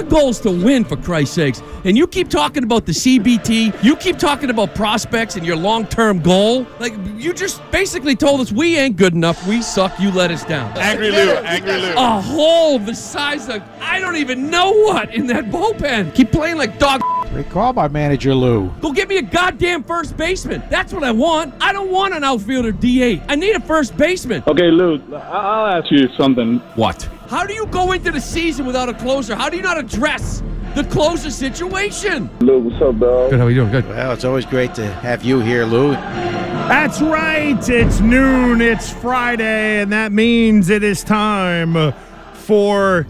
Our goal is to win, for Christ's sakes. And you keep talking about the CBT, you keep talking about prospects and your long term goal. Like, you just basically told us we ain't good enough, we suck, you let us down. Angry Lou, Angry Lou. A hole the size of, I don't even know what in that bullpen. Keep playing like dog. Great call by manager Lou. Go get me a goddamn first baseman. That's what I want. I don't want an outfielder D8. I need a first baseman. Okay, Lou, I'll ask you something. What? How do you go into the season without a closer? How do you not address the closer situation? Lou, what's up, dog? Good, how are you doing? Good. Well, it's always great to have you here, Lou. That's right. It's noon. It's Friday, and that means it is time for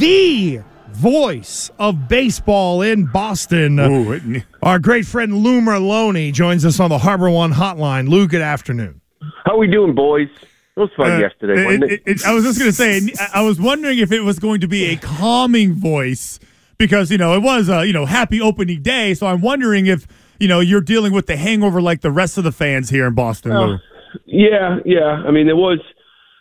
the voice of baseball in Boston. Ooh, Our great friend Lou Merloni joins us on the Harbor One hotline. Lou, good afternoon. How are we doing, boys? It was fun Uh, yesterday, it- wasn't it? it- I was just going to say, I- was wondering if it was going to be a calming voice because, you know, it was a, you know, happy opening day. So I'm wondering if, you know, you're dealing with the hangover like the rest of the fans here in Boston, Lou. Yeah, yeah. I mean, there was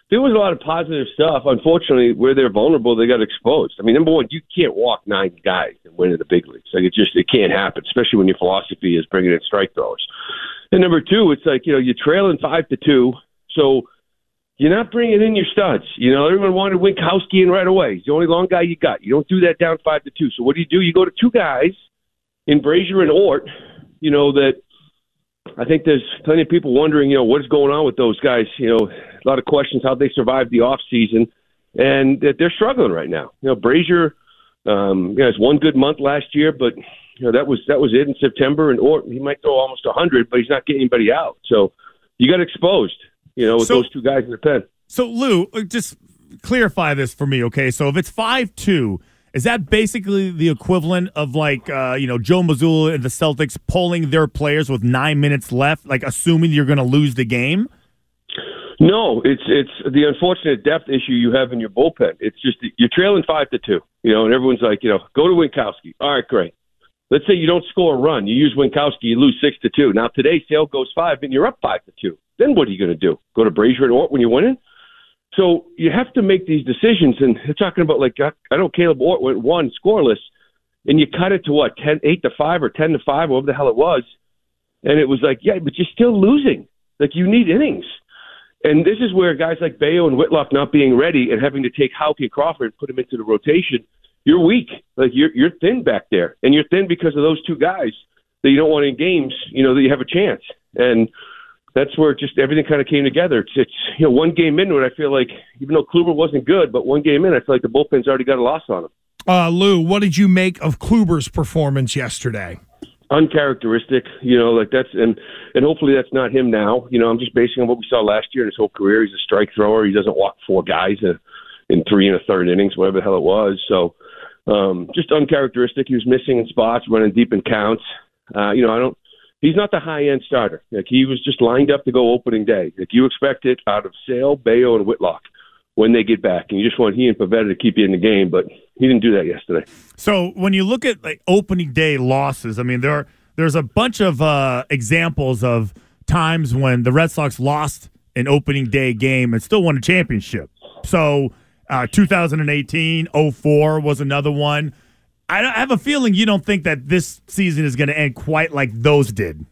there was a lot of positive stuff. Unfortunately, where they're vulnerable, they got exposed. I mean, number one, you can't walk nine guys and win in the big leagues. Like it just it can't happen, especially when your philosophy is bringing in strike throwers. And number two, it's like you know you're trailing five to two, so you're not bringing in your studs. You know, everyone wanted Winckowski in right away. He's the only long guy you got. You don't do that down five to two. So what do you do? You go to two guys in Brasier and Ort. You know that I think there's plenty of people wondering, you know, what is going on with those guys. You know, a lot of questions how they survived the off season, and that they're struggling right now. You know, Brasier, um, you know, has one good month last year, but you know that was that was it in September. And or he might throw almost a hundred, but he's not getting anybody out. So you got exposed. You know, with So- those two guys in the pen. So, Lou, uh, just clarify this for me, okay? So, if it's 5 2, is that basically the equivalent of like, uh, you know, Joe Mazzulla and the Celtics pulling their players with nine minutes left, like assuming you're going to lose the game? No, it's it's the unfortunate depth issue you have in your bullpen. It's just you're trailing five to two, you know, and everyone's like, you know, go to Winckowski. All right, great. Let's say you don't score a run, you use Winckowski, you lose six to two. Now today, Sale goes five, and you're up five to two. Then what are you going to do? Go to Brasier and Ort when you're winning? So you have to make these decisions, and they're talking about like I know Kaleb Ort went one scoreless, and you cut it to what ten, eight to five or ten to five, whatever the hell it was, and it was like, yeah, but you're still losing. Like you need innings. And this is where guys like Bello and Whitlock not being ready and having to take Houck and Crawford and put them into the rotation, you're weak. Like you're you're thin back there, and you're thin because of those two guys that you don't want in games. You know that you have a chance, and that's where just everything kind of came together. It's, it's you know one game into it, I feel like even though Kluber wasn't good, but one game in, I feel like the bullpen's already got a loss on him. Uh, Lou, what did you make of Kluber's performance yesterday? uncharacteristic, you know, like that's and and hopefully that's not him now. You know, I'm just basing on what we saw last year in his whole career. He's a strike thrower. He doesn't walk four guys in, in three and a third innings, whatever the hell it was. So um just uncharacteristic. He was missing in spots, running deep in counts. Uh, you know, I don't he's not the high end starter. Like he was just lined up to go opening day. Like you expect it out of Sale, Bello and Whitlock when they get back. And you just want he and Pivetta to keep you in the game, but he didn't do that yesterday. So when you look at like opening day losses, I mean there are, there's a bunch of uh, examples of times when the Red Sox lost an opening day game and still won a championship. So uh, 2018, 04 was another one. I, have a feeling you don't think that this season is going to end quite like those did.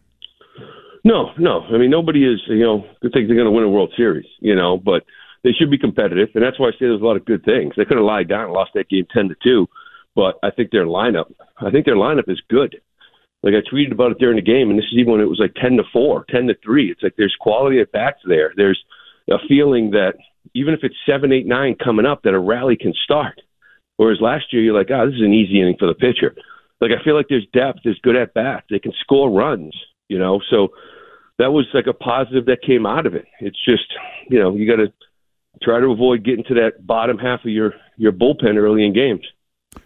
No, no. I mean, nobody is, you know, good think they're going to win a World Series, you know, but they should be competitive, and that's why I say there's a lot of good things. They could have lied down and lost that game ten to two, but I think their lineup, I think their lineup is good. Like I tweeted about it during the game, and this is even when it was like ten to four, ten to three. It's like there's quality at bats there. There's a feeling that even if it's seven, eight, nine coming up, that a rally can start. Whereas last year, you're like, oh, this is an easy inning for the pitcher. Like I feel like there's depth, there's good at bats, they can score runs, you know. So that was like a positive that came out of it. It's just, you know, you got to try to avoid getting to that bottom half of your your bullpen early in games.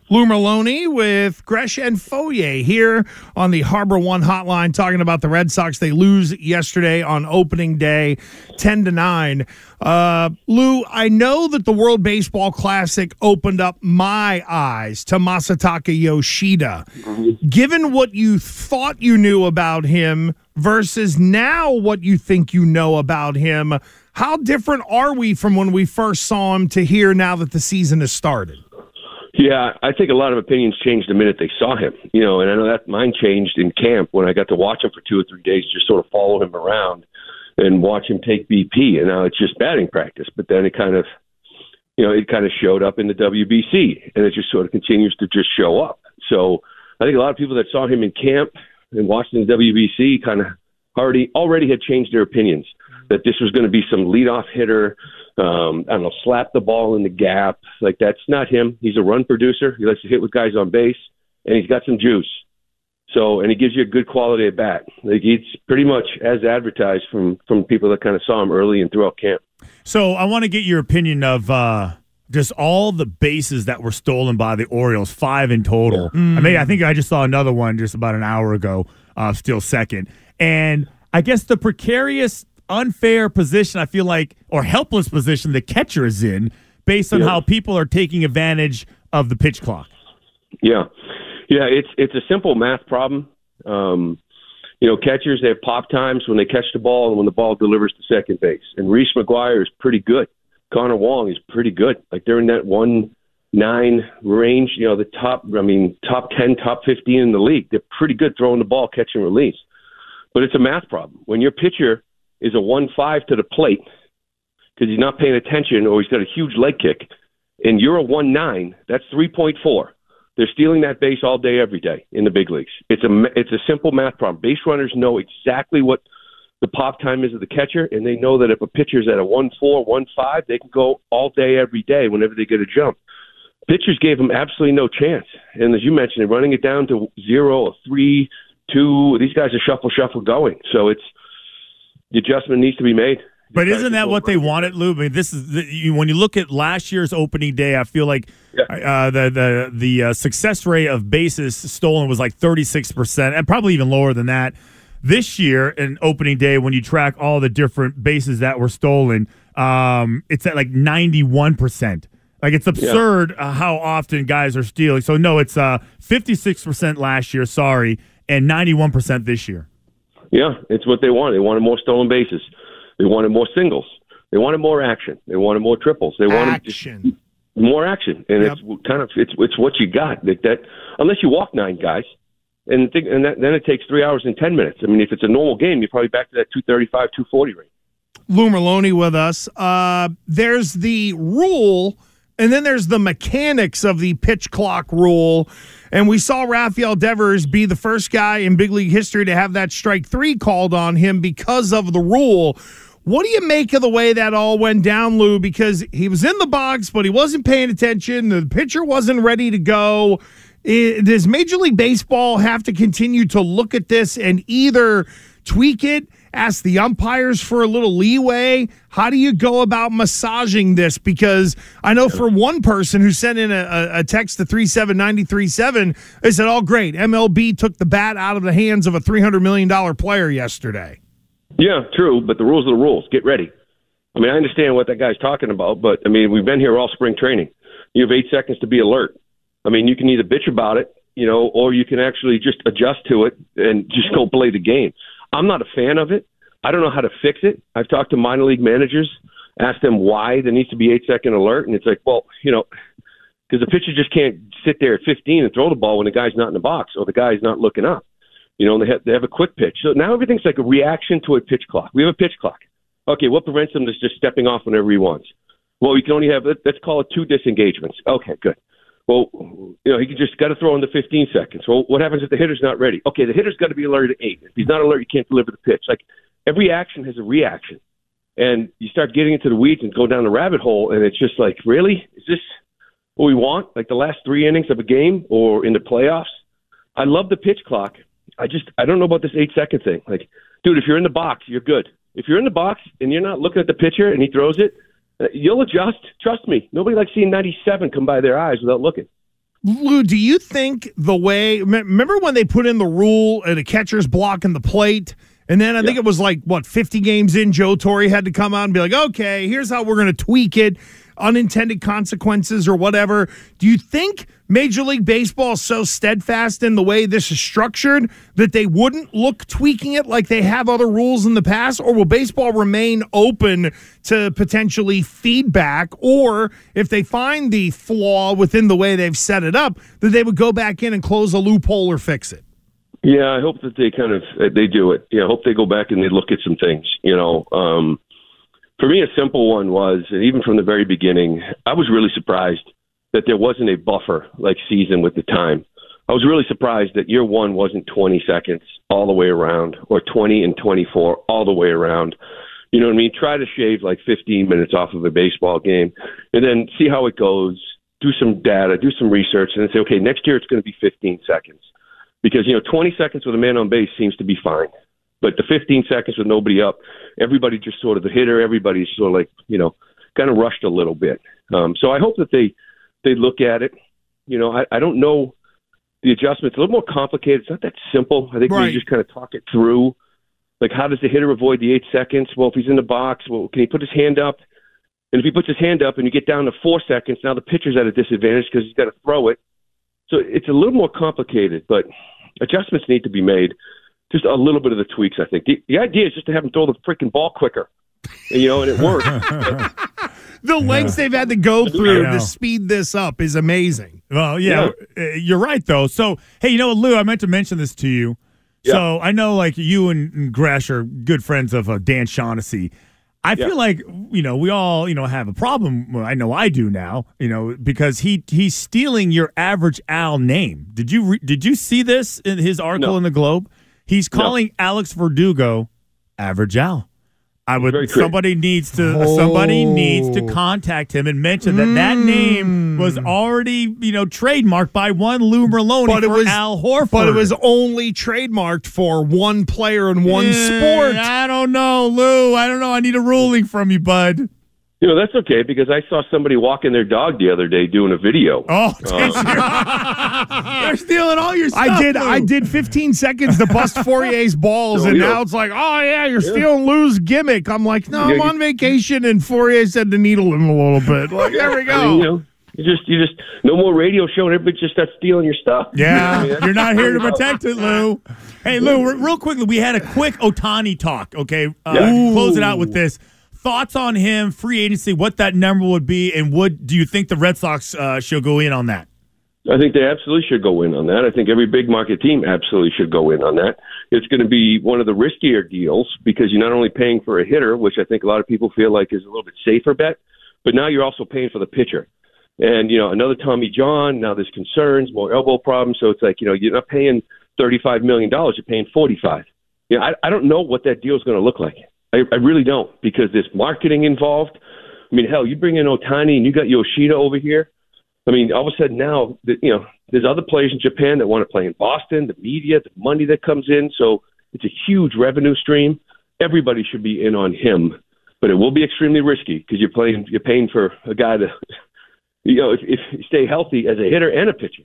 Lou Merloni with Gresh and Fauria here on the Harbor One Hotline, talking about the Red Sox. They lose yesterday on opening day, ten to nine. Uh, Lou, I know that the World Baseball Classic opened up my eyes to Masataka Yoshida. Given what you thought you knew about him versus now what you think you know about him, how different are we from when we first saw him to here now that the season has started? Yeah, I think a lot of opinions changed the minute they saw him. You know, and I know that mine changed in camp when I got to watch him for two or three days, just sort of follow him around and watch him take BP. And now it's just batting practice. But then it kind of, you know, it kind of showed up in the WBC, and it just sort of continues to just show up. So I think a lot of people that saw him in camp and watched in the WBC kind of already already had changed their opinions that this was going to be some leadoff hitter um, I don't know, slap the ball in the gap. Like that's not him. He's a run producer. He likes to hit with guys on base, and he's got some juice. So, and he gives you a good quality at bat. Like he's pretty much as advertised from from people that kind of saw him early and throughout camp. So, I want to get your opinion of uh, just all the bases that were stolen by the Orioles, five in total. Yeah. Mm. I mean, I think I just saw another one just about an hour ago, uh, still second, and I guess the precarious unfair position, I feel like, or helpless position the catcher is in based on yeah. how people are taking advantage of the pitch clock. Yeah. Yeah, it's it's a simple math problem. Um, you know, catchers they have pop times when they catch the ball and when the ball delivers to second base. And Reese McGuire is pretty good. Connor Wong is pretty good. Like they're in that one nine range. You know, the top. I mean, top ten, top fifteen in the league. They're pretty good throwing the ball, catch and release. But it's a math problem. When your pitcher is a one five to the plate because he's not paying attention or he's got a huge leg kick, and you're a one nine, that's three point four. They're stealing that base all day, every day in the big leagues. It's a it's a simple math problem. Base runners know exactly what the pop time is of the catcher, and they know that if a pitcher's at a one four, one five, they can go all day, every day, whenever they get a jump. Pitchers gave them absolutely no chance, and as you mentioned, they're running it down to zero or three, two. These guys are shuffle, shuffle going. So it's the adjustment needs to be made. But isn't that what they wanted, Lou? I mean, this is the, you, when you look at last year's opening day. I feel like yeah. uh, the the the uh, success rate of bases stolen was like thirty six percent, and probably even lower than that. This year, in opening day, when you track all the different bases that were stolen, um, it's at like ninety one percent. Like it's absurd yeah. uh, how often guys are stealing. So no, it's uh fifty six percent last year. Sorry, and ninety one percent this year. Yeah, it's what they wanted. They wanted more stolen bases. They wanted more singles. They wanted more action. They wanted more triples. They wanted action. more action, and yep. it's kind of it's it's what you got. That, that unless you walk nine guys, and think, and that, then it takes three hours and ten minutes. I mean, if it's a normal game, you're probably back to that two thirty five, two forty range. Lou Merloni with us. Uh, there's the rule, and then there's the mechanics of the pitch clock rule. And we saw Rafael Devers be the first guy in big league history to have that strike three called on him because of the rule. What do you make of the way that all went down, Lou? Because he was in the box, but he wasn't paying attention. The pitcher wasn't ready to go. Does Major League Baseball have to continue to look at this and either tweak it ask the umpires for a little leeway? How do you go about massaging this? Because I know for one person who sent in a, a text to 37937, they said, oh, great. MLB took the bat out of the hands of a $300 million player yesterday. Yeah, true, but the rules are the rules. Get ready. I mean, I understand what that guy's talking about, but I mean, we've been here all spring training. You have eight seconds to be alert. I mean, you can either bitch about it, you know, or you can actually just adjust to it and just go play the game. I'm not a fan of it. I don't know how to fix it. I've talked to minor league managers, asked them why there needs to be eight second alert, and it's like, well, you know, because the pitcher just can't sit there at 15 and throw the ball when the guy's not in the box or the guy's not looking up. You know, and they have they have a quick pitch. So now everything's like a reaction to a pitch clock. We have a pitch clock. Okay, what prevents him from just stepping off whenever he wants? Well, we can only have let's call it two disengagements. Okay, good. Well, you know, he just got to throw in the 15 seconds. Well, what happens if the hitter's not ready? Okay, the hitter's got to be alerted at eight. If he's not alert, you can't deliver the pitch. Like every action has a reaction, and you start getting into the weeds and go down the rabbit hole, and it's just like, really, is this what we want? Like the last three innings of a game or in the playoffs? I love the pitch clock. I just I don't know about this eight second thing. Like, dude, if you're in the box, you're good. If you're in the box and you're not looking at the pitcher and he throws it, you'll adjust. Trust me. Nobody likes seeing 97 come by their eyes without looking. Lou, do you think the way remember when they put in the rule uh, and a catcher's blocking the plate? And then I think it was like what 50 games in, Joe Torre had to come out and be like, okay, here's how we're going to tweak it unintended consequences or whatever. Do you think Major League Baseball is so steadfast in the way this is structured that they wouldn't look tweaking it like they have other rules in the past? Or will baseball remain open to potentially feedback? Or if they find the flaw within the way they've set it up, that they would go back in and close a loophole or fix it? Yeah, I hope that they kind of they do it. Yeah, I hope they go back and they look at some things. You know, um, for me, a simple one was, and even from the very beginning, I was really surprised that there wasn't a buffer like season with the time. I was really surprised that year one wasn't 20 seconds all the way around or 20 and 24 all the way around. You know what I mean? Try to shave like 15 minutes off of a baseball game and then see how it goes. Do some data, do some research, and then say, okay, next year it's going to be 15 seconds. Because, you know, 20 seconds with a man on base seems to be fine. But the 15 seconds with nobody up, everybody just sort of the hitter, everybody's sort of like you know, kind of rushed a little bit. Um, so I hope that they they look at it. You know, I, I don't know the adjustments. A little more complicated. It's not that simple. I think Right. we just kind of talk it through. Like, how does the hitter avoid the eight seconds? Well, if he's in the box, well, can he put his hand up? And if he puts his hand up and you get down to four seconds, now the pitcher's at a disadvantage because he's got to throw it. So it's a little more complicated, but adjustments need to be made. Just a little bit of the tweaks, I think. The, the idea is just to have him throw the freaking ball quicker, and, you know, and it works. The lengths they've had to go through to speed this up is amazing. Well, yeah, uh, you're right though. So, hey, you know, what, Lou, I meant to mention this to you. So I know, like you and, and Gresh are good friends of uh, Dan Shaughnessy. I feel like you know we all you know have a problem. Well, I know I do now. You know because he he's stealing your average Al name. Did you re- did you see this in his article No. in the Globe? He's calling Alex Verdugo average Al. I would somebody needs to somebody needs to contact him and mention that that name was already you know trademarked by one Lou Merloni But it for was Al Horford. But it was only trademarked for one player in one Eh, sport. I don't know, Lou. I don't know. I need a ruling from you, bud. You know, that's okay because I saw somebody walking their dog the other day doing a video. Oh, Uh, they're stealing all your stuff. I did. Lou. I did 15 seconds to bust Fauria's balls, No, and now don't- it's like, oh yeah, you're stealing Lou's gimmick. I'm like, no, Yeah, I'm you- on vacation, and Fourier said to needle him a little bit. Like, there we I go. mean, you know, you just, you just, no more radio show, and everybody just starts stealing your stuff. Yeah, I mean, you're not here to protect it, Lou. Hey, Lou, real quickly, we had a quick Ohtani talk. Okay, uh, Yeah. close it out with this. Thoughts on him, free agency, what that number would be, and would do you think the Red Sox uh, should go in on that? I think they absolutely should go in on that. I think every big market team absolutely should go in on that. It's going to be one of the riskier deals because you're not only paying for a hitter, which I think a lot of people feel like is a little bit safer bet, but now you're also paying for the pitcher. And, you know, another Tommy John, now there's concerns, more elbow problems. So it's like, you know, you're not paying $35 million, you're paying 45 You know, I, I don't know what that deal is going to look like. I, I really don't because there's marketing involved. I mean, hell, you bring in Ohtani and you got Yoshida over here. I mean, all of a sudden now, you know, there's other players in Japan that want to play in Boston. The media, the money that comes in, so it's a huge revenue stream. Everybody should be in on him, but it will be extremely risky because you're playing, you're paying for a guy to, you know, if, if you stay healthy as a hitter and a pitcher.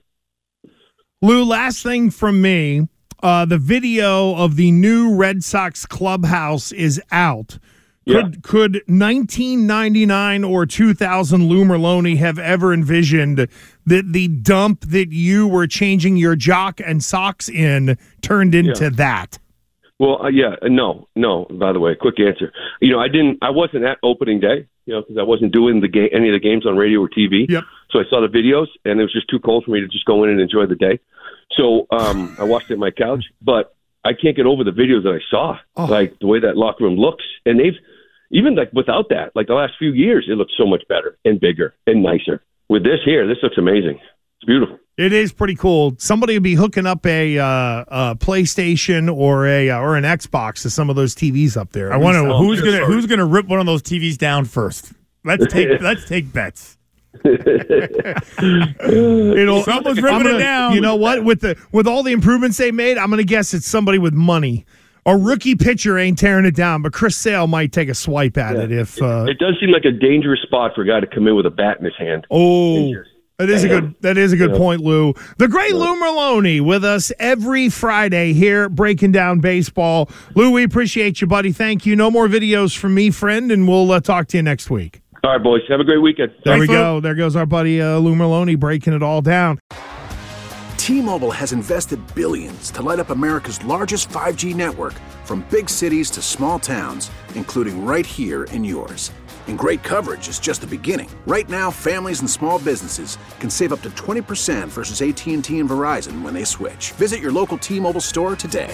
Lou, last thing from me. Uh, the video of the new Red Sox clubhouse is out. Could could 1999 or 2000 Lou have ever envisioned that the dump that you were changing your jock and socks in turned into Yeah. that? Well, uh, yeah, uh, no, no. By the way, quick answer. You know, I didn't. I wasn't at opening day. You know, because I wasn't doing the game, any of the games on radio or TV. Yep. So I saw the videos, and it was just too cold for me to just go in and enjoy the day. So um, I watched it on my couch. But I can't get over the videos that I saw, Oh. like the way that locker room looks, and they've even like without that, like the last few years, it looks so much better and bigger and nicer. With this here, this looks amazing. It's beautiful. It is pretty cool. Somebody would be hooking up a, uh, a PlayStation or a uh, or an Xbox to some of those TVs up there. I wonder who's gonna sorry. who's gonna rip one of those TVs down first. Let's take let's take bets. It'll, Someone's ripping it gonna- down. You know what? With the with all the improvements they made, I'm going to guess it's somebody with money. A rookie pitcher ain't tearing it down, but Chris Sale might take a swipe at it if. Uh, It does seem like a dangerous spot for a guy to come in with a bat in his hand. oh, that is a good. That is a good Yeah. point, Lou. The great Lou Merloni with us every Friday here, breaking down baseball. Lou, we appreciate you, buddy. Thank you. No more videos from me, friend, and we'll uh, talk to you next week. All right, boys. Have a great weekend. There we Thanks, Lou. go. There goes our buddy uh, Lou Merloni breaking it all down. T-Mobile has invested billions to light up America's largest 5G network from big cities to small towns, including right here in yours. And great coverage is just the beginning. Right now, families and small businesses can save up to 20% versus AT&T and Verizon when they switch. Visit your local T-Mobile store today.